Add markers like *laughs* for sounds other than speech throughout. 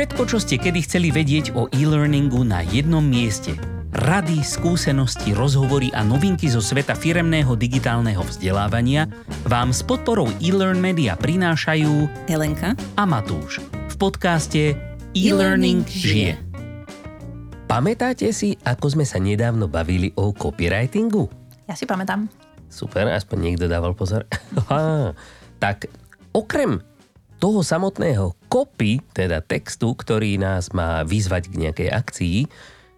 Všetko, čo ste kedy chceli vedieť o e-learningu na jednom mieste. Rady, skúsenosti, rozhovory a novinky zo sveta firemného digitálneho vzdelávania vám s podporou e-learn media prinášajú Helenka a Matúš v podcaste E-Learning žije. Pamätáte si, ako sme sa nedávno bavili o copywritingu? Ja si pamätám. Super, aspoň niekto dával pozor. *laughs* Aha, tak okrem toho samotného copy, teda textu, ktorý nás má vyzvať k nejakej akcii,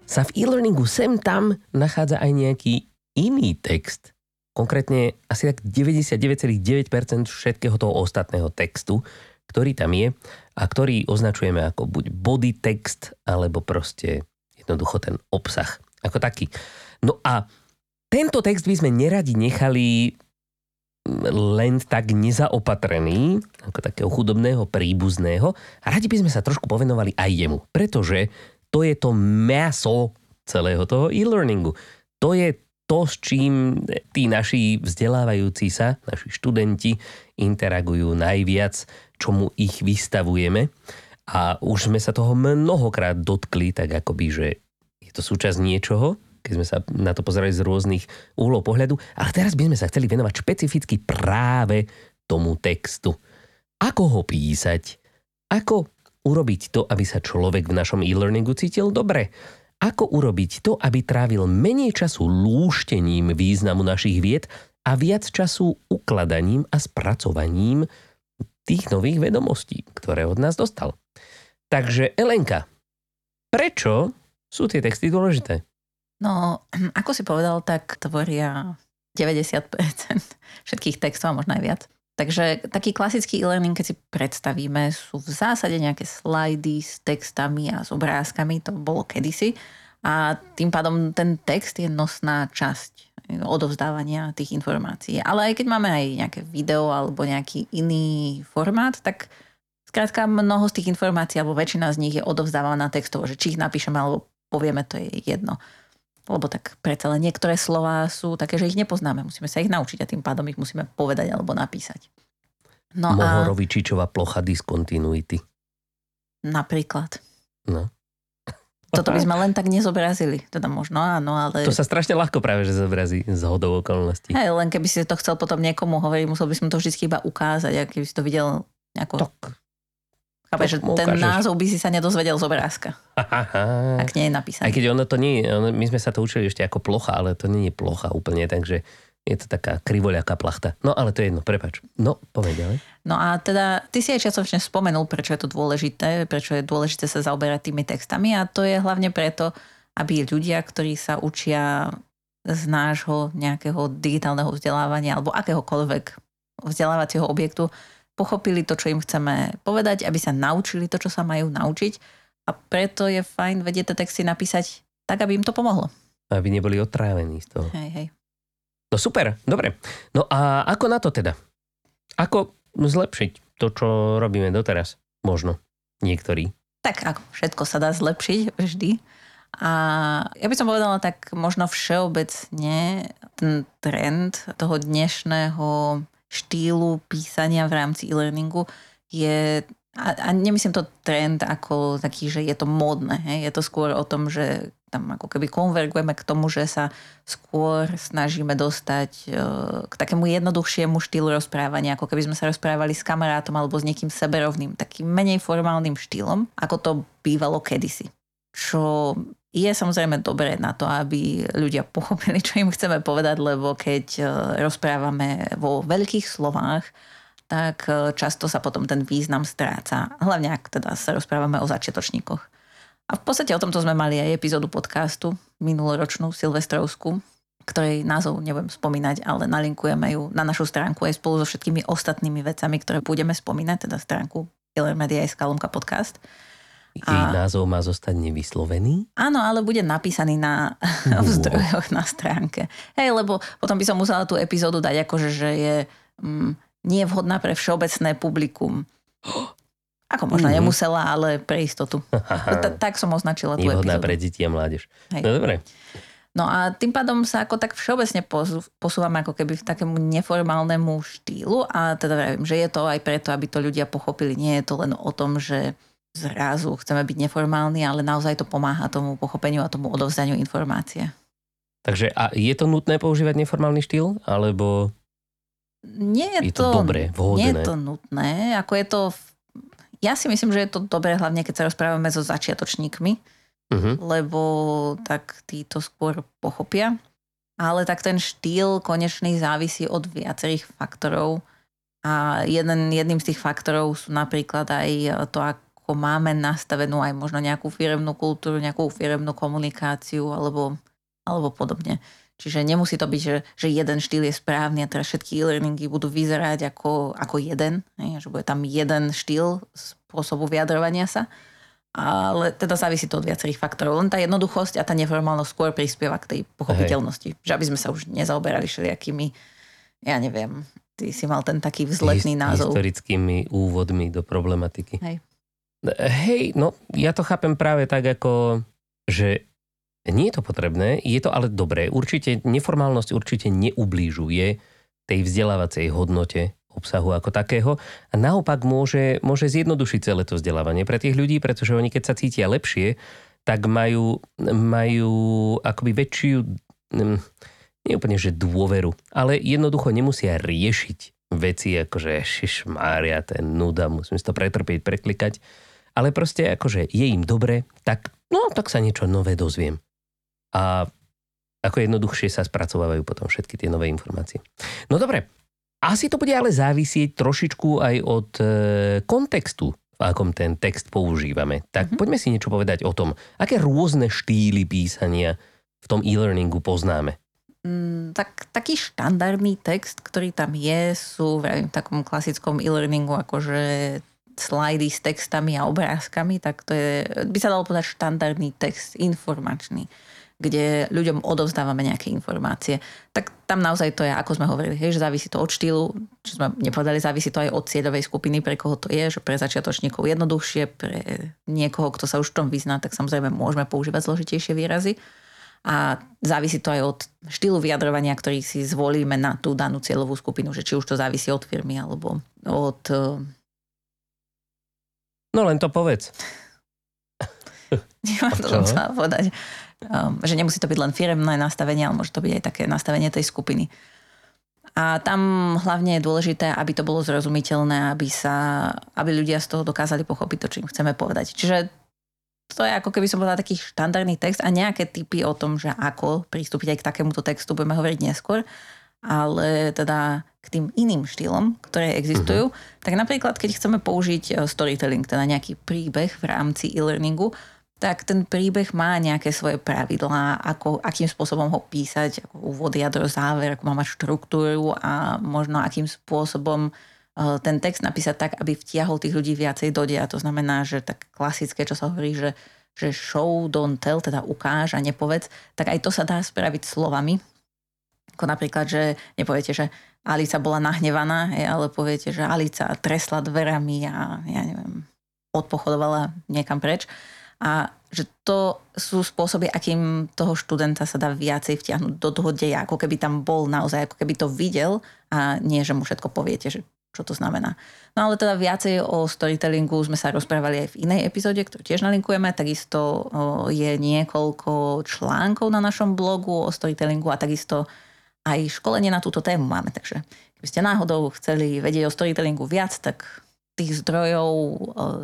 sa v e-learningu sem tam nachádza aj nejaký iný text. Konkrétne asi tak 99,9% všetkého toho ostatného textu, ktorý tam je a ktorý označujeme ako buď body text, alebo proste jednoducho ten obsah ako taký. No a tento text by sme neradi nechali len tak nezaopatrený, ako takého chudobného príbuzného. A radi by sme sa trošku povenovali aj jemu, pretože to je to meso celého toho e-learningu. To je to, s čím tí naši vzdelávajúci sa, naši študenti interagujú najviac, čomu ich vystavujeme. A už sme sa toho mnohokrát dotkli, tak akoby, že je to súčasť niečoho, keď sme sa na to pozerali z rôznych uhlov pohľadu. Ale teraz by sme sa chceli venovať špecificky práve tomu textu. Ako ho písať? Ako urobiť to, aby sa človek v našom e-learningu cítil dobre? Ako urobiť to, aby trávil menej času lúštením významu našich vied a viac času ukladaním a spracovaním tých nových vedomostí, ktoré od nás dostal. Takže Elenka, prečo sú tie texty dôležité? No, *clears throat* ako si povedal, tak tvoria 90% *laughs* všetkých textov a možno aj viac. Takže taký klasický e-learning, keď si predstavíme, sú v zásade nejaké slajdy s textami a s obrázkami, to bolo kedysi. A tým pádom ten text je nosná časť odovzdávania tých informácií. Ale aj keď máme aj nejaké video alebo nejaký iný formát, tak skrátka mnoho z tých informácií alebo väčšina z nich je odovzdávaná textovo, že či ich napíšeme alebo povieme, to je jedno. Lebo tak predsa len niektoré slova sú také, že ich nepoznáme. Musíme sa ich naučiť a tým pádom ich musíme povedať alebo napísať. No Mohorovičičová a... plocha diskontinuity. Napríklad. No. Toto by sme len tak nezobrazili. Teda možno áno, ale... To sa strašne ľahko práve, že zobrazí z hodou okolností. Hej, len keby si to chcel potom niekomu hovoriť, musel by som to vždy iba ukázať, a keby si to videl nejako... Tak. Chápeš, že ten ukážeš. názov by si sa nedozvedel z obrázka. Aha. Ak nie je napísané. Aj keď ono to nie je, my sme sa to učili ešte ako plocha, ale to nie je plocha úplne, takže je to taká krivoľaká plachta. No ale to je jedno, prepač. No, povedz ďalej. No a teda, ty si aj čiastočne spomenul, prečo je to dôležité, prečo je dôležité sa zaoberať tými textami a to je hlavne preto, aby ľudia, ktorí sa učia z nášho nejakého digitálneho vzdelávania alebo akéhokoľvek vzdelávacieho objektu, pochopili to, čo im chceme povedať, aby sa naučili to, čo sa majú naučiť a preto je fajn vedieť tie texty napísať tak, aby im to pomohlo. Aby neboli otrávení z toho. Hej, hej. No super, dobre. No a ako na to teda? Ako zlepšiť to, čo robíme doteraz? Možno. Niektorí. Tak ako všetko sa dá zlepšiť vždy. A ja by som povedala tak možno všeobecne ten trend toho dnešného štýlu písania v rámci e-learningu je a, a nemyslím to trend ako taký, že je to módne. Hej? Je to skôr o tom, že tam ako keby konvergujeme k tomu, že sa skôr snažíme dostať e, k takému jednoduchšiemu štýlu rozprávania, ako keby sme sa rozprávali s kamarátom alebo s niekým seberovným, takým menej formálnym štýlom, ako to bývalo kedysi. Čo je samozrejme dobré na to, aby ľudia pochopili, čo im chceme povedať, lebo keď e, rozprávame vo veľkých slovách, tak e, často sa potom ten význam stráca. Hlavne ak teda sa rozprávame o začiatočníkoch. A v podstate o tomto sme mali aj epizódu podcastu minuloročnú, silvestrovskú, ktorej názov nebudem spomínať, ale nalinkujeme ju na našu stránku aj spolu so všetkými ostatnými vecami, ktoré budeme spomínať, teda stránku Killer Media aj Skalomka podcast. Jej a... názov má zostať nevyslovený? Áno, ale bude napísaný na uh. *laughs* zdrojoch na stránke. Hej, lebo potom by som musela tú epizódu dať akože, že je mm, nie vhodná pre všeobecné publikum. *gasps* Ako možno mm-hmm. nemusela, ale pre istotu. *laughs* tak som označila tú Nevhodná epizódu. pre deti a mládež. Hej. No dobre. No a tým pádom sa ako tak všeobecne posúvame ako keby v takému neformálnemu štýlu a teda vravím, že je to aj preto, aby to ľudia pochopili. Nie je to len o tom, že zrazu chceme byť neformálni, ale naozaj to pomáha tomu pochopeniu a tomu odovzdaniu informácie. Takže a je to nutné používať neformálny štýl? Alebo nie je, je to, to dobré, vhodné? Nie je to nutné. Ako je to, ja si myslím, že je to dobré hlavne, keď sa rozprávame so začiatočníkmi, uh-huh. lebo tak tí to skôr pochopia. Ale tak ten štýl konečný závisí od viacerých faktorov. A jeden, jedným z tých faktorov sú napríklad aj to, ako máme nastavenú aj možno nejakú firemnú kultúru, nejakú firemnú komunikáciu alebo, alebo podobne. Čiže nemusí to byť, že, že jeden štýl je správny a teraz všetky e-learningy budú vyzerať ako, ako jeden, ne? že bude tam jeden štýl spôsobu vyjadrovania sa. Ale teda závisí to od viacerých faktorov. Len tá jednoduchosť a tá neformálnosť skôr prispieva k tej pochopiteľnosti. Hej. Že aby sme sa už nezaoberali všelijakými, ja neviem, ty si mal ten taký vzletný názov. Historickými úvodmi do problematiky. Hej. Hej, no ja to chápem práve tak ako, že nie je to potrebné, je to ale dobré. Určite neformálnosť určite neublížuje tej vzdelávacej hodnote obsahu ako takého a naopak môže, môže zjednodušiť celé to vzdelávanie pre tých ľudí, pretože oni keď sa cítia lepšie, tak majú, majú akoby väčšiu, mm, nie úplne, že dôveru, ale jednoducho nemusia riešiť veci ako, že šišmária, ten nuda, musím si to pretrpieť, preklikať, ale proste akože je im dobre, tak no, tak sa niečo nové dozviem a ako jednoduchšie sa spracovávajú potom všetky tie nové informácie. No dobre, asi to bude ale závisieť trošičku aj od e, kontextu, v akom ten text používame. Tak mm-hmm. poďme si niečo povedať o tom, aké rôzne štýly písania v tom e-learningu poznáme. Mm, tak, taký štandardný text, ktorý tam je, sú v takom klasickom e-learningu akože slajdy s textami a obrázkami, tak to je, by sa dalo povedať štandardný text, informačný kde ľuďom odovzdávame nejaké informácie. Tak tam naozaj to je, ako sme hovorili, hej, že závisí to od štýlu, čo sme nepovedali, závisí to aj od cieľovej skupiny, pre koho to je, že pre začiatočníkov jednoduchšie, pre niekoho, kto sa už v tom vyzná, tak samozrejme môžeme používať zložitejšie výrazy. A závisí to aj od štýlu vyjadrovania, ktorý si zvolíme na tú danú cieľovú skupinu, že či už to závisí od firmy alebo od... No len to povedz. *laughs* Nemám to som povedať um, že nemusí to byť len firemné nastavenie, ale môže to byť aj také nastavenie tej skupiny. A tam hlavne je dôležité, aby to bolo zrozumiteľné, aby, sa, aby ľudia z toho dokázali pochopiť to, čo im chceme povedať. Čiže to je ako keby som povedala taký štandardný text a nejaké typy o tom, že ako pristúpiť aj k takémuto textu, budeme hovoriť neskôr. Ale teda k tým iným štýlom, ktoré existujú, uh-huh. tak napríklad, keď chceme použiť eh, storytelling, teda nejaký príbeh v rámci e-learningu, tak ten príbeh má nejaké svoje pravidlá, ako, akým spôsobom ho písať, ako úvod, jadro, záver, ako má mať štruktúru a možno akým spôsobom eh, ten text napísať tak, aby vtiahol tých ľudí viacej do deja. To znamená, že tak klasické, čo sa hovorí, že, že show, don't tell, teda ukáž a nepovedz, tak aj to sa dá spraviť slovami. Ako napríklad, že nepoviete, že Alica bola nahnevaná, ale poviete, že Alica tresla dverami a ja neviem, odpochodovala niekam preč a že to sú spôsoby, akým toho študenta sa dá viacej vtiahnuť do toho deja, ako keby tam bol naozaj, ako keby to videl a nie, že mu všetko poviete, že čo to znamená. No ale teda viacej o storytellingu sme sa rozprávali aj v inej epizóde, ktorú tiež nalinkujeme. Takisto je niekoľko článkov na našom blogu o storytellingu a takisto aj školenie na túto tému máme. Takže keby ste náhodou chceli vedieť o storytellingu viac, tak tých zdrojov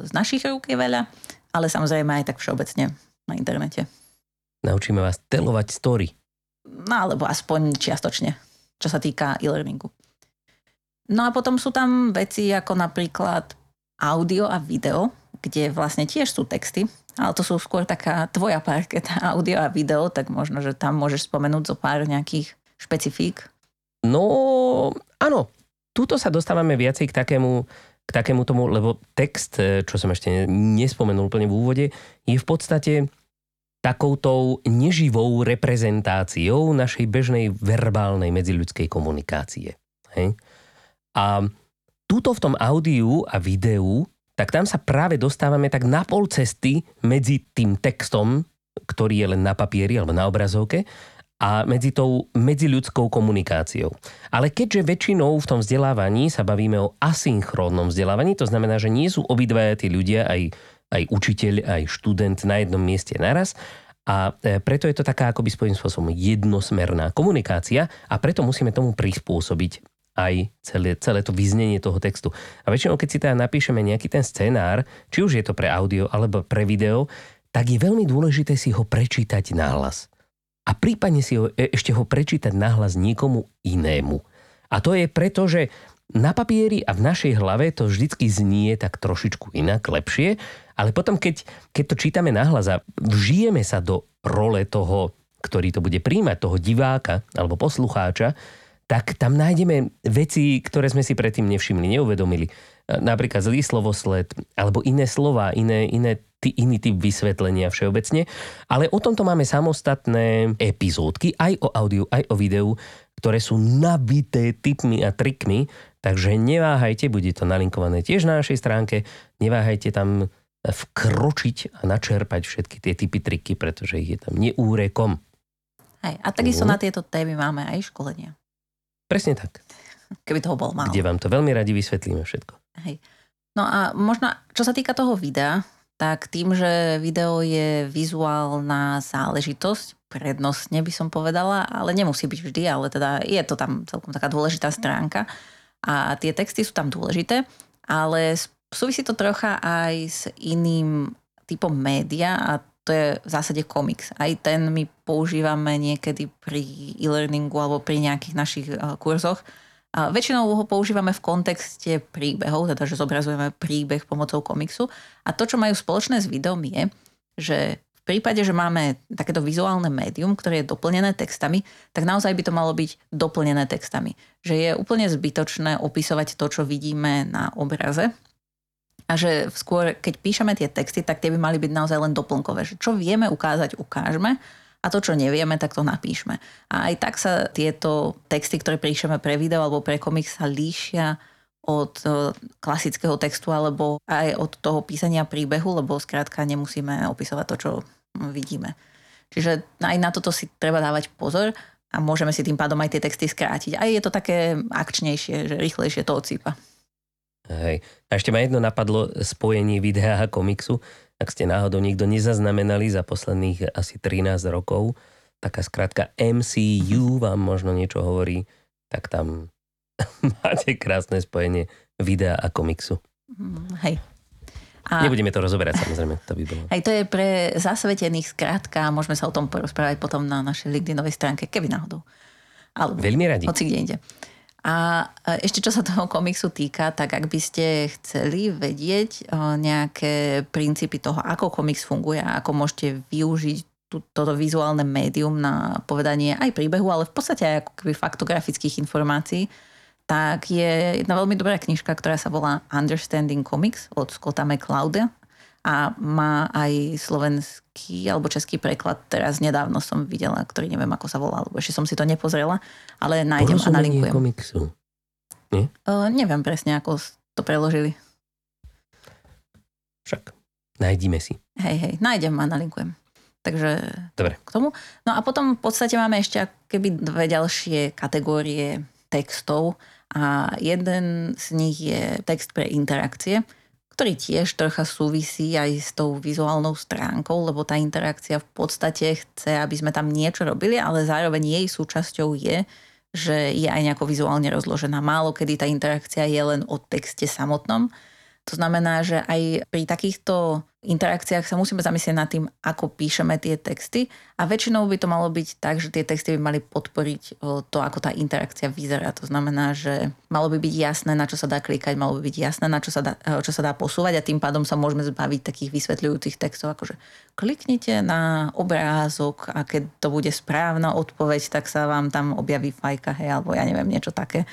z našich rúk je veľa ale samozrejme aj tak všeobecne na internete. Naučíme vás telovať story. No alebo aspoň čiastočne, čo sa týka e-learningu. No a potom sú tam veci ako napríklad audio a video, kde vlastne tiež sú texty, ale to sú skôr taká tvoja parketa *laughs* audio a video, tak možno, že tam môžeš spomenúť zo pár nejakých špecifík. No, áno. Tuto sa dostávame viacej k takému k takému tomu, lebo text, e, čo som ešte nespomenul úplne v úvode, je v podstate takoutou neživou reprezentáciou našej bežnej verbálnej medziľudskej komunikácie. Hej? A túto v tom audiu a videu, tak tam sa práve dostávame tak na pol cesty medzi tým textom, ktorý je len na papieri alebo na obrazovke a medzi tou medziľudskou komunikáciou. Ale keďže väčšinou v tom vzdelávaní sa bavíme o asynchrónnom vzdelávaní, to znamená, že nie sú obidvaja tí ľudia aj aj učiteľ, aj študent na jednom mieste naraz. A e, preto je to taká akoby svojím spôsobom jednosmerná komunikácia a preto musíme tomu prispôsobiť aj celé, celé to vyznenie toho textu. A väčšinou, keď si teda napíšeme nejaký ten scenár, či už je to pre audio alebo pre video, tak je veľmi dôležité si ho prečítať nahlas. A prípadne si ho, e, ešte ho prečítať nahlas niekomu inému. A to je preto, že na papieri a v našej hlave to vždycky znie tak trošičku inak, lepšie, ale potom, keď, keď to čítame nahlas a vžijeme sa do role toho, ktorý to bude príjmať, toho diváka alebo poslucháča, tak tam nájdeme veci, ktoré sme si predtým nevšimli, neuvedomili. Napríklad zlý slovosled, alebo iné slova, iné, iné ty, iný typ vysvetlenia všeobecne. Ale o tomto máme samostatné epizódky, aj o audiu, aj o videu, ktoré sú nabité tipmi a trikmi, takže neváhajte, bude to nalinkované tiež na našej stránke, neváhajte tam vkročiť a načerpať všetky tie typy triky, pretože ich je tam neúrekom. Hej, a takisto uh. na tieto témy máme aj školenia. Presne tak. Keby toho bol málo. Kde vám to veľmi radi vysvetlíme všetko. Hej. No a možno, čo sa týka toho videa, tak tým, že video je vizuálna záležitosť, prednostne by som povedala, ale nemusí byť vždy, ale teda je to tam celkom taká dôležitá stránka a tie texty sú tam dôležité, ale súvisí to trocha aj s iným typom média a to je v zásade komiks. Aj ten my používame niekedy pri e-learningu alebo pri nejakých našich eh, kurzoch. A väčšinou ho používame v kontexte príbehov, teda že zobrazujeme príbeh pomocou komiksu. A to, čo majú spoločné s videom je, že v prípade, že máme takéto vizuálne médium, ktoré je doplnené textami, tak naozaj by to malo byť doplnené textami. Že je úplne zbytočné opisovať to, čo vidíme na obraze, a že skôr, keď píšeme tie texty, tak tie by mali byť naozaj len doplnkové. Že čo vieme ukázať, ukážeme a to, čo nevieme, tak to napíšme. A aj tak sa tieto texty, ktoré píšeme pre video alebo pre komik sa líšia od e, klasického textu alebo aj od toho písania príbehu, lebo skrátka nemusíme opisovať to, čo vidíme. Čiže aj na toto si treba dávať pozor a môžeme si tým pádom aj tie texty skrátiť. Aj je to také akčnejšie, že rýchlejšie to odsýpa. Hej. A ešte ma jedno napadlo spojenie videa a komiksu. Ak ste náhodou nikto nezaznamenali za posledných asi 13 rokov, taká skratka MCU vám možno niečo hovorí, tak tam *laughs* máte krásne spojenie videa a komiksu. Mm, hej. A... Nebudeme to rozoberať samozrejme, to by bolo. Aj to je pre zasvetených skrátka, môžeme sa o tom porozprávať potom na našej LinkedInovej stránke, keby náhodou. Alebo Veľmi radi. Hoci kde inde. A ešte čo sa toho komiksu týka, tak ak by ste chceli vedieť nejaké princípy toho, ako komiks funguje a ako môžete využiť toto vizuálne médium na povedanie aj príbehu, ale v podstate aj ako keby faktografických informácií, tak je jedna veľmi dobrá knižka, ktorá sa volá Understanding Comics od Scotta McClouda a má aj slovenský alebo český preklad. Teraz nedávno som videla, ktorý neviem, ako sa volá, lebo ešte som si to nepozrela, ale nájdem a nalinkujem. komiksu. Nie? Uh, neviem presne, ako to preložili. Však, nájdime si. Hej, hej, nájdem a nalinkujem. Takže Dobre. k tomu. No a potom v podstate máme ešte keby dve ďalšie kategórie textov a jeden z nich je text pre interakcie ktorý tiež trocha súvisí aj s tou vizuálnou stránkou, lebo tá interakcia v podstate chce, aby sme tam niečo robili, ale zároveň jej súčasťou je, že je aj nejako vizuálne rozložená. Málo kedy tá interakcia je len o texte samotnom. To znamená, že aj pri takýchto interakciách sa musíme zamyslieť nad tým, ako píšeme tie texty a väčšinou by to malo byť tak, že tie texty by mali podporiť to, ako tá interakcia vyzerá. To znamená, že malo by byť jasné, na čo sa dá klikať, malo by byť jasné, na čo sa dá, čo sa dá posúvať a tým pádom sa môžeme zbaviť takých vysvetľujúcich textov, akože kliknite na obrázok a keď to bude správna odpoveď, tak sa vám tam objaví fajka, hej, alebo ja neviem, niečo také.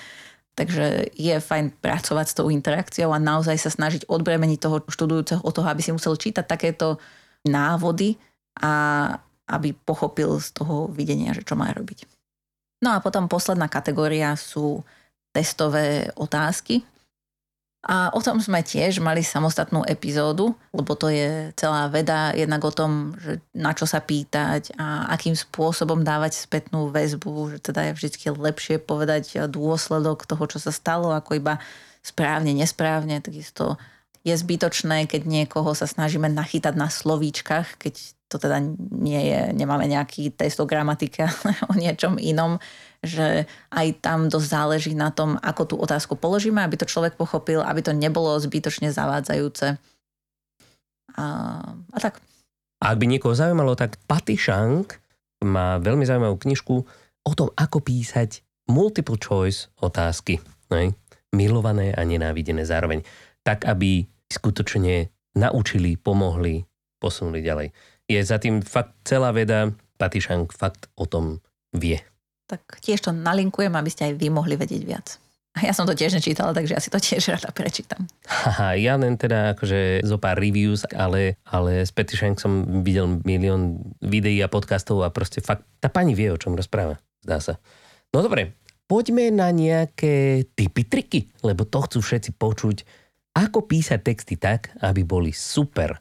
Takže je fajn pracovať s tou interakciou a naozaj sa snažiť odbremeniť toho študujúceho o toho, aby si musel čítať takéto návody a aby pochopil z toho videnia, že čo má robiť. No a potom posledná kategória sú testové otázky, a o tom sme tiež mali samostatnú epizódu, lebo to je celá veda jednak o tom, že na čo sa pýtať a akým spôsobom dávať spätnú väzbu, že teda je vždy lepšie povedať dôsledok toho, čo sa stalo, ako iba správne, nesprávne. Takisto je zbytočné, keď niekoho sa snažíme nachytať na slovíčkach, keď to teda nie je, nemáme nejaký test o gramatike, ale o niečom inom, že aj tam dosť záleží na tom, ako tú otázku položíme, aby to človek pochopil, aby to nebolo zbytočne zavádzajúce. A, a tak. Ak by niekoho zaujímalo, tak Patty Shank má veľmi zaujímavú knižku o tom, ako písať multiple choice otázky. Ne? Milované a nenávidené zároveň. Tak, aby skutočne naučili, pomohli, posunuli ďalej. Je za tým fakt celá veda, Patišank fakt o tom vie. Tak tiež to nalinkujem, aby ste aj vy mohli vedieť viac. Ja som to tiež nečítala, takže ja si to tiež rada prečítam. Haha, ja len teda akože zo pár reviews, ale, ale s Petišank som videl milión videí a podcastov a proste fakt tá pani vie, o čom rozpráva. Zdá sa. No dobre, poďme na nejaké typy, triky, lebo to chcú všetci počuť ako písať texty tak, aby boli super,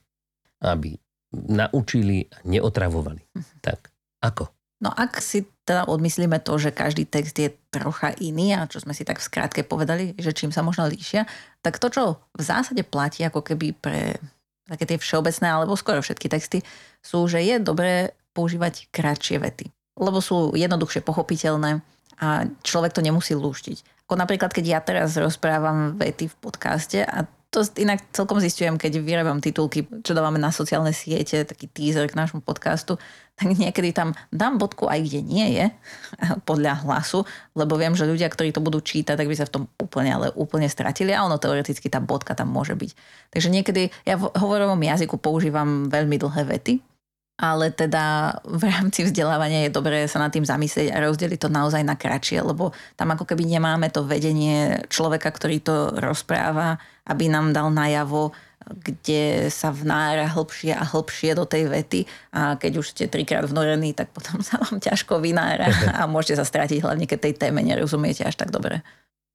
aby naučili a neotravovali. Mhm. Tak, ako? No ak si teda odmyslíme to, že každý text je trocha iný a čo sme si tak v skrátke povedali, že čím sa možno líšia, tak to, čo v zásade platí ako keby pre také tie všeobecné alebo skoro všetky texty, sú, že je dobré používať kratšie vety. Lebo sú jednoduchšie pochopiteľné a človek to nemusí lúštiť. Ako napríklad, keď ja teraz rozprávam vety v podcaste a to inak celkom zistujem, keď vyrábam titulky, čo dávame na sociálne siete, taký teaser k nášmu podcastu, tak niekedy tam dám bodku aj kde nie je, *laughs* podľa hlasu, lebo viem, že ľudia, ktorí to budú čítať, tak by sa v tom úplne, ale úplne stratili a ono teoreticky tá bodka tam môže byť. Takže niekedy ja v hovorovom jazyku používam veľmi dlhé vety, ale teda v rámci vzdelávania je dobré sa nad tým zamyslieť a rozdeliť to naozaj na kratšie, lebo tam ako keby nemáme to vedenie človeka, ktorý to rozpráva, aby nám dal najavo, kde sa vnára hlbšie a hlbšie do tej vety a keď už ste trikrát vnorení, tak potom sa vám ťažko vynára *laughs* a môžete sa stratiť, hlavne keď tej téme nerozumiete až tak dobre.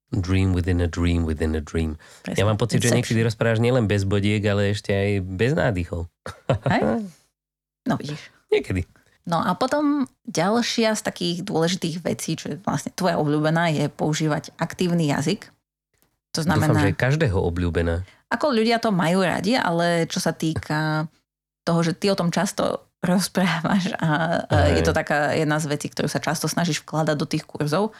Dream within a dream within a dream. Presne. Ja mám pocit, že niekedy rozprávaš nielen bez bodiek, ale ešte aj bez nádychov. Hej? *laughs* No *laughs* vidíš. Niekedy. No a potom ďalšia z takých dôležitých vecí, čo je vlastne tvoja obľúbená, je používať aktívny jazyk. To znamená... Dúfam, že je každého obľúbená. Ako ľudia to majú radi, ale čo sa týka toho, že ty o tom často *laughs* rozprávaš a Aj. je to taká jedna z vecí, ktorú sa často snažíš vkladať do tých kurzov,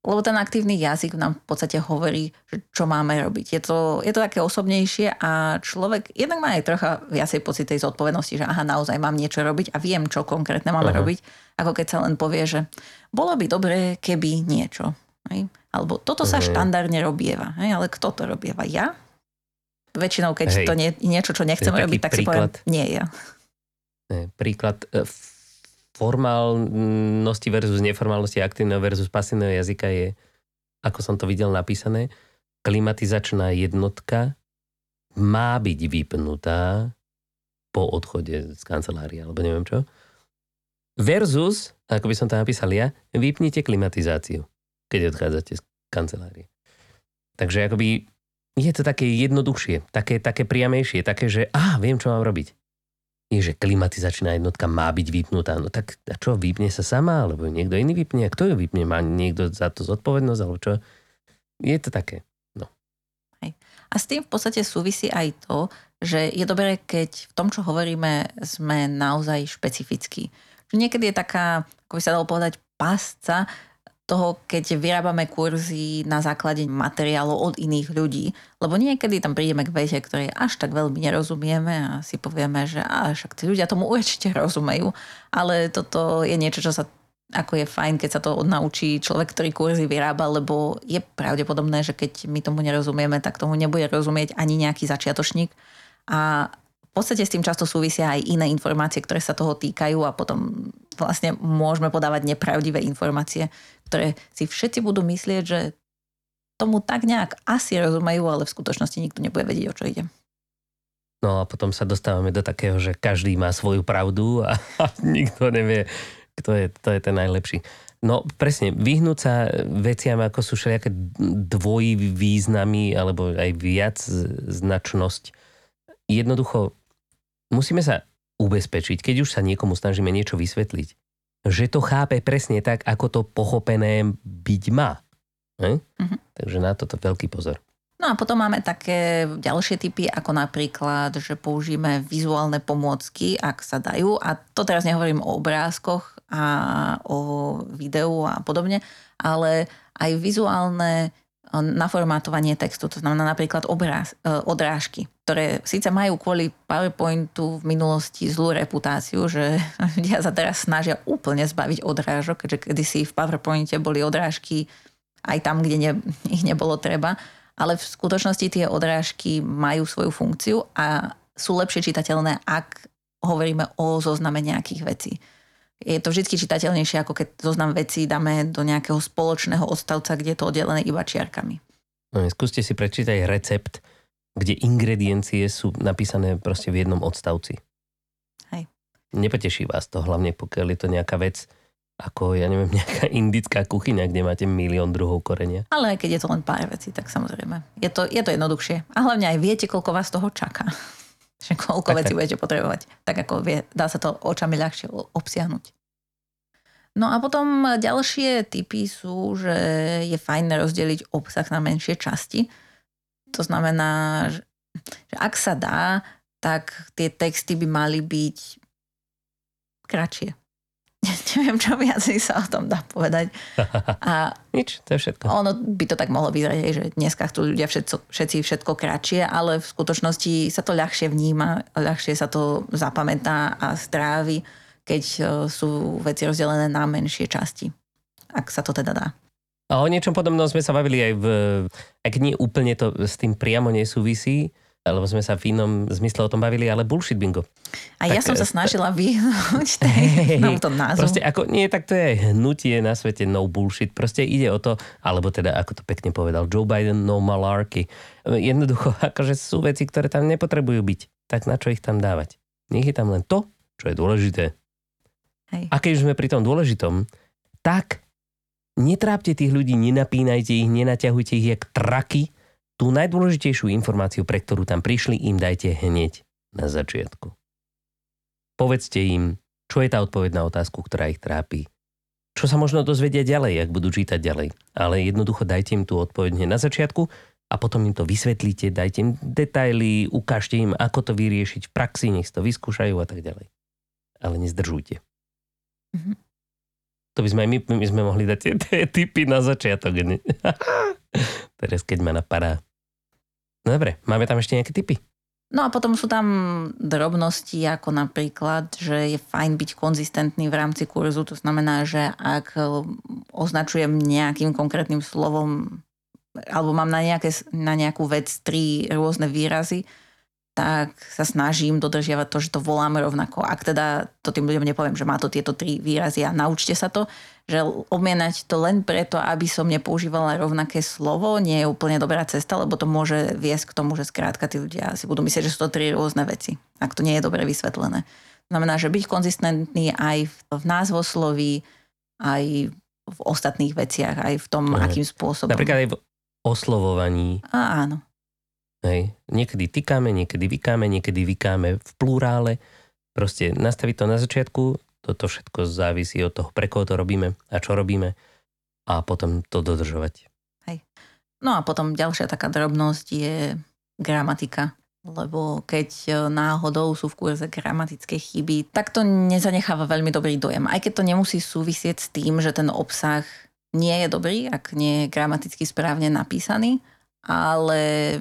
lebo ten aktívny jazyk nám v podstate hovorí, že čo máme robiť. Je to, je to také osobnejšie a človek jednak má aj trocha viacej pocit tej zodpovednosti, že aha, naozaj mám niečo robiť a viem, čo konkrétne máme aha. robiť, ako keď sa len povie, že bolo by dobré, keby niečo. Hej? Alebo toto sa aha. štandardne robieva. Hej? Ale kto to robieva? Ja? Väčšinou, keď Hej. to nie, niečo, čo nechcem robiť, tak príklad, si poviem, nie ja. Príklad e, formálnosti versus neformálnosti aktívneho versus pasívneho jazyka je, ako som to videl napísané, klimatizačná jednotka má byť vypnutá po odchode z kancelárie, alebo neviem čo. Versus, ako by som to napísal ja, vypnite klimatizáciu, keď odchádzate z kancelárie. Takže akoby je to také jednoduchšie, také, také priamejšie, také, že á, viem, čo mám robiť je, že klimatizačná jednotka má byť vypnutá. No tak a čo, vypne sa sama, alebo niekto iný vypne? A kto ju vypne? Má niekto za to zodpovednosť, alebo čo? Je to také. No. Hej. A s tým v podstate súvisí aj to, že je dobré, keď v tom, čo hovoríme, sme naozaj špecifickí. Niekedy je taká, ako by sa dalo povedať, pásca, toho, keď vyrábame kurzy na základe materiálov od iných ľudí. Lebo niekedy tam prídeme k vete, ktorej až tak veľmi nerozumieme a si povieme, že á, však tí ľudia tomu určite *laughs* rozumejú. Ale toto je niečo, čo sa ako je fajn, keď sa to naučí človek, ktorý kurzy vyrába, lebo je pravdepodobné, že keď my tomu nerozumieme, tak tomu nebude rozumieť ani nejaký začiatočník. A v podstate s tým často súvisia aj iné informácie, ktoré sa toho týkajú a potom vlastne môžeme podávať nepravdivé informácie, ktoré si všetci budú myslieť, že tomu tak nejak asi rozumejú, ale v skutočnosti nikto nebude vedieť, o čo ide. No a potom sa dostávame do takého, že každý má svoju pravdu a, a *laughs* nikto nevie, kto je, kto je ten najlepší. No presne, vyhnúť sa veciam, ako sú všelijaké dvojvýznamy alebo aj viac značnosť. Jednoducho musíme sa ubezpečiť, keď už sa niekomu snažíme niečo vysvetliť, že to chápe presne tak, ako to pochopené byť má. Hm? Uh-huh. Takže na toto veľký pozor. No a potom máme také ďalšie typy, ako napríklad, že použijeme vizuálne pomôcky, ak sa dajú. A to teraz nehovorím o obrázkoch a o videu a podobne, ale aj vizuálne naformátovanie textu, to znamená napríklad obráz, e, odrážky, ktoré síce majú kvôli PowerPointu v minulosti zlú reputáciu, že *laughs* ľudia sa teraz snažia úplne zbaviť odrážok, keďže kedysi v PowerPointe boli odrážky aj tam, kde ne, *laughs* ich nebolo treba, ale v skutočnosti tie odrážky majú svoju funkciu a sú lepšie čitateľné, ak hovoríme o zozname nejakých vecí je to vždy čitateľnejšie, ako keď zoznam vecí dáme do nejakého spoločného odstavca, kde je to oddelené iba čiarkami. No, skúste si prečítať recept, kde ingrediencie sú napísané proste v jednom odstavci. Hej. Nepoteší vás to, hlavne pokiaľ je to nejaká vec, ako, ja neviem, *laughs* nejaká indická kuchyňa, kde máte milión druhov korenia. Ale aj keď je to len pár vecí, tak samozrejme. Je to, je to jednoduchšie. A hlavne aj viete, koľko vás toho čaká *laughs* že koľko vecí budete potrebovať. Tak ako vie, dá sa to očami ľahšie obsiahnuť. No a potom ďalšie typy sú, že je fajn rozdeliť obsah na menšie časti. To znamená, že, ak sa dá, tak tie texty by mali byť kratšie. *laughs* Neviem, čo viac sa o tom dá povedať. *laughs* A Nič, to je všetko. Ono by to tak mohlo vyzerať, že dneska chcú ľudia všetko, všetci všetko kratšie, ale v skutočnosti sa to ľahšie vníma, ľahšie sa to zapamätá a strávi, keď e, sú veci rozdelené na menšie časti. Ak sa to teda dá. A o niečom podobnom sme sa bavili aj v... Ak nie úplne to s tým priamo nesúvisí, lebo sme sa v inom zmysle o tom bavili, ale bullshit bingo. A tak, ja som sa e, snažila vyhnúť *laughs* tej, tom názvu. Proste ako, nie, tak to je hnutie na svete no bullshit. Proste ide o to, alebo teda, ako to pekne povedal Joe Biden, no malarky. Jednoducho, *laughs* akože sú veci, ktoré tam nepotrebujú byť. Tak na čo ich tam dávať? Nech je tam len to, čo je dôležité. Hej. A keď už sme pri tom dôležitom, tak netrápte tých ľudí, nenapínajte ich, nenaťahujte ich jak traky, Tú najdôležitejšiu informáciu, pre ktorú tam prišli, im dajte hneď na začiatku. Povedzte im, čo je tá odpoveď na otázku, ktorá ich trápi. Čo sa možno dozvedia ďalej, ak budú čítať ďalej. Ale jednoducho dajte im tú odpoveď na začiatku a potom im to vysvetlíte, dajte im detaily, ukážte im, ako to vyriešiť v praxi, nech to vyskúšajú a tak ďalej. Ale nezdržujte. Mm-hmm. To by sme aj my, my sme mohli dať tie, tie typy na začiatok. *laughs* Teraz keď ma napadá. No dobre, máme tam ešte nejaké typy? No a potom sú tam drobnosti, ako napríklad, že je fajn byť konzistentný v rámci kurzu. To znamená, že ak označujem nejakým konkrétnym slovom alebo mám na, nejaké, na nejakú vec tri rôzne výrazy, tak sa snažím dodržiavať to, že to voláme rovnako. Ak teda to tým ľuďom nepoviem, že má to tieto tri výrazy a naučte sa to, že obmienať to len preto, aby som nepoužívala rovnaké slovo, nie je úplne dobrá cesta, lebo to môže viesť k tomu, že skrátka tí ľudia si budú myslieť, že sú to tri rôzne veci, ak to nie je dobre vysvetlené. Znamená, že byť konzistentný aj v názvosloví, aj v ostatných veciach, aj v tom, mm. akým spôsobom. Napríklad aj v oslovovaní. A áno. Hej. Niekedy tykáme, niekedy vykáme, niekedy vykáme v plurále. Proste nastaviť to na začiatku, toto všetko závisí od toho, pre koho to robíme a čo robíme a potom to dodržovať. Hej. No a potom ďalšia taká drobnosť je gramatika, lebo keď e, náhodou sú v kurze gramatické chyby, tak to nezanecháva veľmi dobrý dojem. Aj keď to nemusí súvisieť s tým, že ten obsah nie je dobrý, ak nie je gramaticky správne napísaný, ale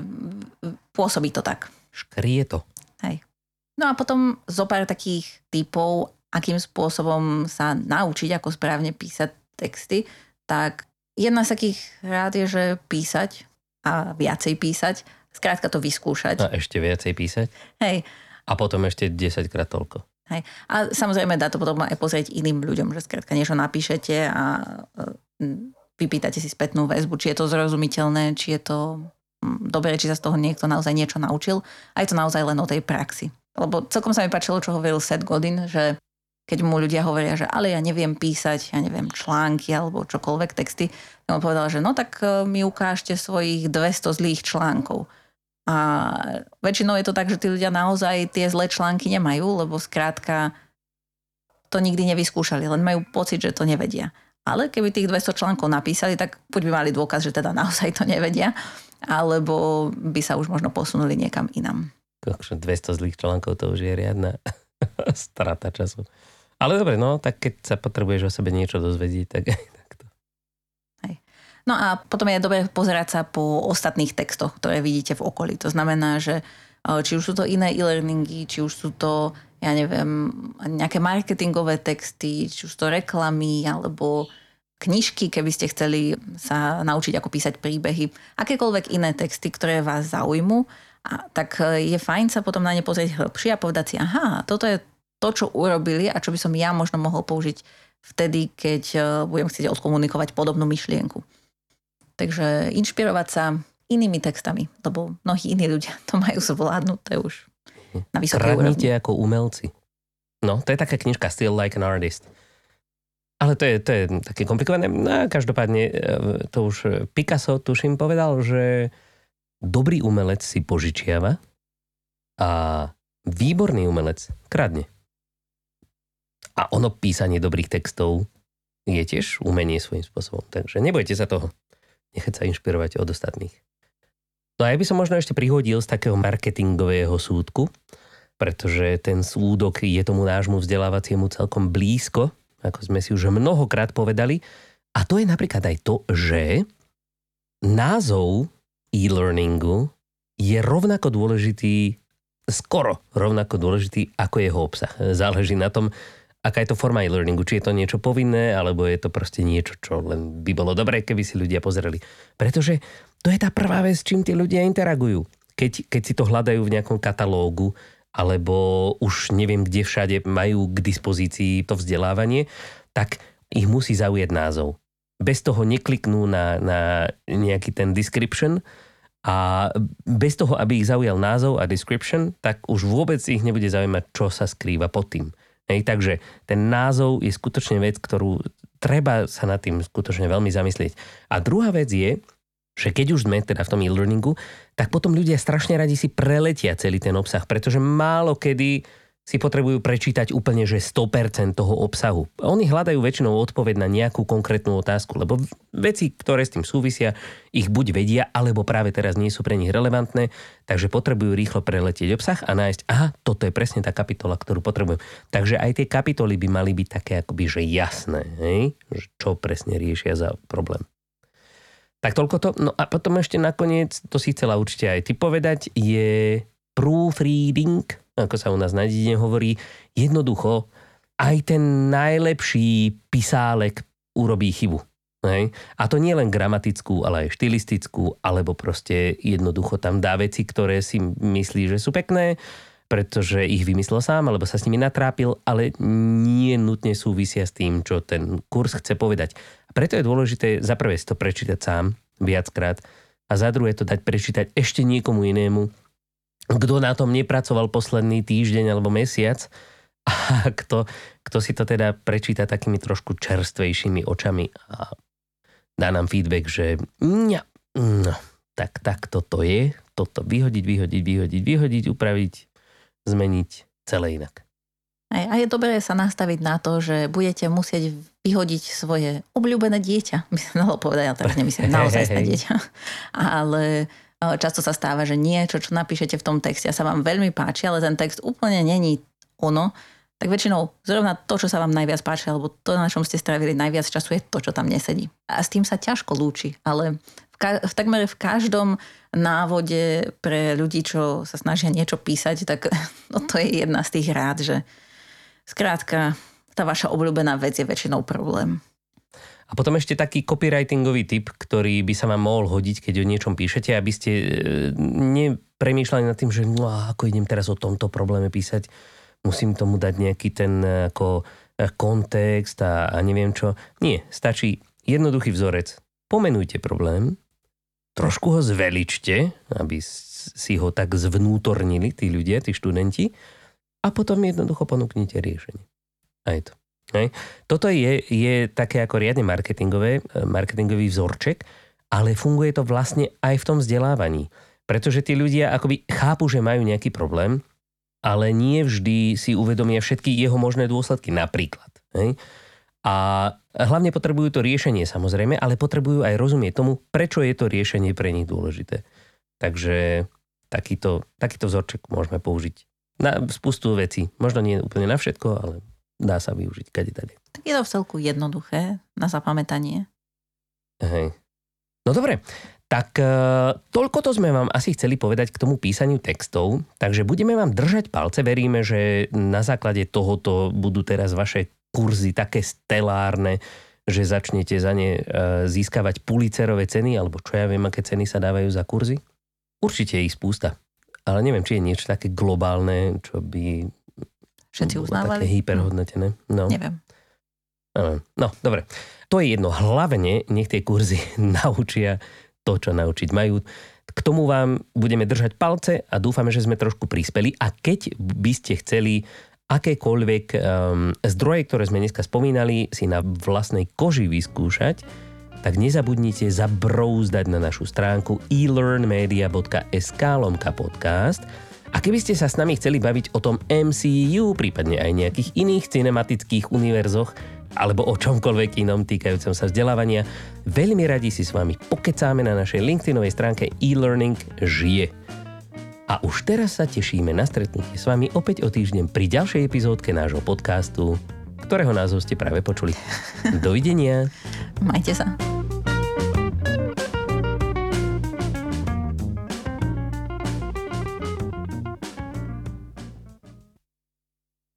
pôsobí to tak. Škrie to. Hej. No a potom zo pár takých typov, akým spôsobom sa naučiť, ako správne písať texty, tak jedna z takých rád je, že písať a viacej písať, skrátka to vyskúšať. A ešte viacej písať? Hej. A potom ešte 10 krát toľko. Hej. A samozrejme dá to potom aj pozrieť iným ľuďom, že skrátka niečo napíšete a vypýtate si spätnú väzbu, či je to zrozumiteľné, či je to mm, dobre, či sa z toho niekto naozaj niečo naučil. A je to naozaj len o tej praxi. Lebo celkom sa mi páčilo, čo hovoril Seth Godin, že keď mu ľudia hovoria, že ale ja neviem písať, ja neviem články alebo čokoľvek texty, on povedal, že no tak e, mi ukážte svojich 200 zlých článkov. A väčšinou je to tak, že tí ľudia naozaj tie zlé články nemajú, lebo skrátka to nikdy nevyskúšali, len majú pocit, že to nevedia. Ale keby tých 200 článkov napísali, tak buď by mali dôkaz, že teda naozaj to nevedia, alebo by sa už možno posunuli niekam inam. 200 zlých článkov to už je riadna *laughs* strata času. Ale dobre, no, tak keď sa potrebuješ o sebe niečo dozvedieť, tak *laughs* takto. Hej. No a potom je dobré pozerať sa po ostatných textoch, ktoré vidíte v okolí. To znamená, že e, či už sú to iné e-learningy, či už sú to, ja neviem, nejaké marketingové texty, či už to reklamy, alebo knižky, keby ste chceli sa naučiť, ako písať príbehy, akékoľvek iné texty, ktoré vás zaujmú, a tak e, je fajn sa potom na ne pozrieť hĺbšie a povedať si, aha, toto je to, čo urobili a čo by som ja možno mohol použiť vtedy, keď e, budem chcieť odkomunikovať podobnú myšlienku. Takže inšpirovať sa inými textami, lebo mnohí iní ľudia to majú zvládnuté už na vysokej úrovni. ako umelci. No, to je taká knižka Still Like an Artist. Ale to je, to je také komplikované. No, každopádne e, to už Picasso, tuším, povedal, že dobrý umelec si požičiava a výborný umelec kradne. A ono písanie dobrých textov je tiež umenie svojím spôsobom. Takže nebojte sa toho. Nechať sa inšpirovať od ostatných. No a ja by som možno ešte prihodil z takého marketingového súdku, pretože ten súdok je tomu nášmu vzdelávaciemu celkom blízko, ako sme si už mnohokrát povedali. A to je napríklad aj to, že názov e-learningu je rovnako dôležitý, skoro rovnako dôležitý ako jeho obsah. Záleží na tom, aká je to forma e-learningu. Či je to niečo povinné, alebo je to proste niečo, čo len by bolo dobré, keby si ľudia pozreli. Pretože to je tá prvá vec, s čím tí ľudia interagujú. Keď, keď si to hľadajú v nejakom katalógu, alebo už neviem, kde všade majú k dispozícii to vzdelávanie, tak ich musí zaujať názov. Bez toho nekliknú na, na nejaký ten description a bez toho, aby ich zaujal názov a description, tak už vôbec ich nebude zaujímať, čo sa skrýva pod tým. Hej, takže ten názov je skutočne vec, ktorú treba sa nad tým skutočne veľmi zamyslieť. A druhá vec je, že keď už sme teda v tom e-learningu, tak potom ľudia strašne radi si preletia celý ten obsah, pretože málo kedy si potrebujú prečítať úplne, že 100% toho obsahu. Oni hľadajú väčšinou odpoveď na nejakú konkrétnu otázku, lebo veci, ktoré s tým súvisia, ich buď vedia, alebo práve teraz nie sú pre nich relevantné, takže potrebujú rýchlo preletieť obsah a nájsť, aha, toto je presne tá kapitola, ktorú potrebujem. Takže aj tie kapitoly by mali byť také akoby, že jasné, hej? čo presne riešia za problém. Tak toľko to. No a potom ešte nakoniec, to si chcela určite aj ty povedať, je proofreading, ako sa u nás na dedine hovorí, jednoducho aj ten najlepší pisálek urobí chybu. Hej? A to nie len gramatickú, ale aj štilistickú, alebo proste jednoducho tam dá veci, ktoré si myslí, že sú pekné, pretože ich vymyslel sám, alebo sa s nimi natrápil, ale nie nutne súvisia s tým, čo ten kurz chce povedať. A preto je dôležité za prvé si to prečítať sám viackrát a za druhé to dať prečítať ešte niekomu inému, kto na tom nepracoval posledný týždeň alebo mesiac a *laughs* kto, kto si to teda prečíta takými trošku čerstvejšími očami a dá nám feedback, že no, no, tak, tak toto je, toto vyhodiť, vyhodiť, vyhodiť, vyhodiť, upraviť, zmeniť celé inak. A je dobré sa nastaviť na to, že budete musieť vyhodiť svoje obľúbené dieťa, by sa dalo povedať, ale teraz nemyslím *laughs* naozaj dieťa. *laughs* Ale často sa stáva, že niečo, čo napíšete v tom texte a sa vám veľmi páči, ale ten text úplne není ono, tak väčšinou zrovna to, čo sa vám najviac páči, alebo to, na čom ste strávili najviac času, je to, čo tam nesedí. A s tým sa ťažko lúči, ale v, ka- v takmer v každom návode pre ľudí, čo sa snažia niečo písať, tak *laughs* no, to je jedna z tých rád, že Skrátka, tá vaša obľúbená vec je väčšinou problém. A potom ešte taký copywritingový tip, ktorý by sa vám mohol hodiť, keď o niečom píšete, aby ste e, nepremýšľali nad tým, že no ako idem teraz o tomto probléme písať, musím tomu dať nejaký ten e, ako e, kontext a, a neviem čo. Nie, stačí jednoduchý vzorec. Pomenujte problém, trošku ho zveličte, aby si ho tak zvnútornili tí ľudia, tí študenti a potom jednoducho ponúknite riešenie. Aj to. Hej. Toto je, je také ako riadne marketingové, e, marketingový vzorček, ale funguje to vlastne aj v tom vzdelávaní. Pretože tí ľudia akoby chápu, že majú nejaký problém, ale nie vždy si uvedomia všetky jeho možné dôsledky. Napríklad, hej. A hlavne potrebujú to riešenie samozrejme, ale potrebujú aj rozumieť tomu, prečo je to riešenie pre nich dôležité. Takže takýto, takýto vzorček môžeme použiť na spustu vecí. Možno nie úplne na všetko, ale dá sa využiť kade tady. Tak je to v celku jednoduché na zapamätanie. Hej. No dobre, tak e, toľko to sme vám asi chceli povedať k tomu písaniu textov, takže budeme vám držať palce, veríme, že na základe tohoto budú teraz vaše kurzy také stelárne, že začnete za ne e, získavať pulicerové ceny, alebo čo ja viem, aké ceny sa dávajú za kurzy? Určite je ich spústa. Ale neviem, či je niečo také globálne, čo by Všetci uznávali? také hyperhodnotené. No. Neviem. No, dobre. To je jedno. Hlavne nech tie kurzy *laughs* naučia to, čo naučiť majú. K tomu vám budeme držať palce a dúfame, že sme trošku prispeli. A keď by ste chceli akékoľvek um, zdroje, ktoré sme dneska spomínali, si na vlastnej koži vyskúšať, tak nezabudnite zabrouzdať na našu stránku elearnmedia.sk lomka podcast. A keby ste sa s nami chceli baviť o tom MCU, prípadne aj nejakých iných cinematických univerzoch, alebo o čomkoľvek inom týkajúcom sa vzdelávania, veľmi radi si s vami pokecáme na našej LinkedInovej stránke e-learning žije. A už teraz sa tešíme na stretnutie s vami opäť o týždeň pri ďalšej epizódke nášho podcastu, ktorého názov ste práve počuli. *laughs* Dovidenia. Majte sa.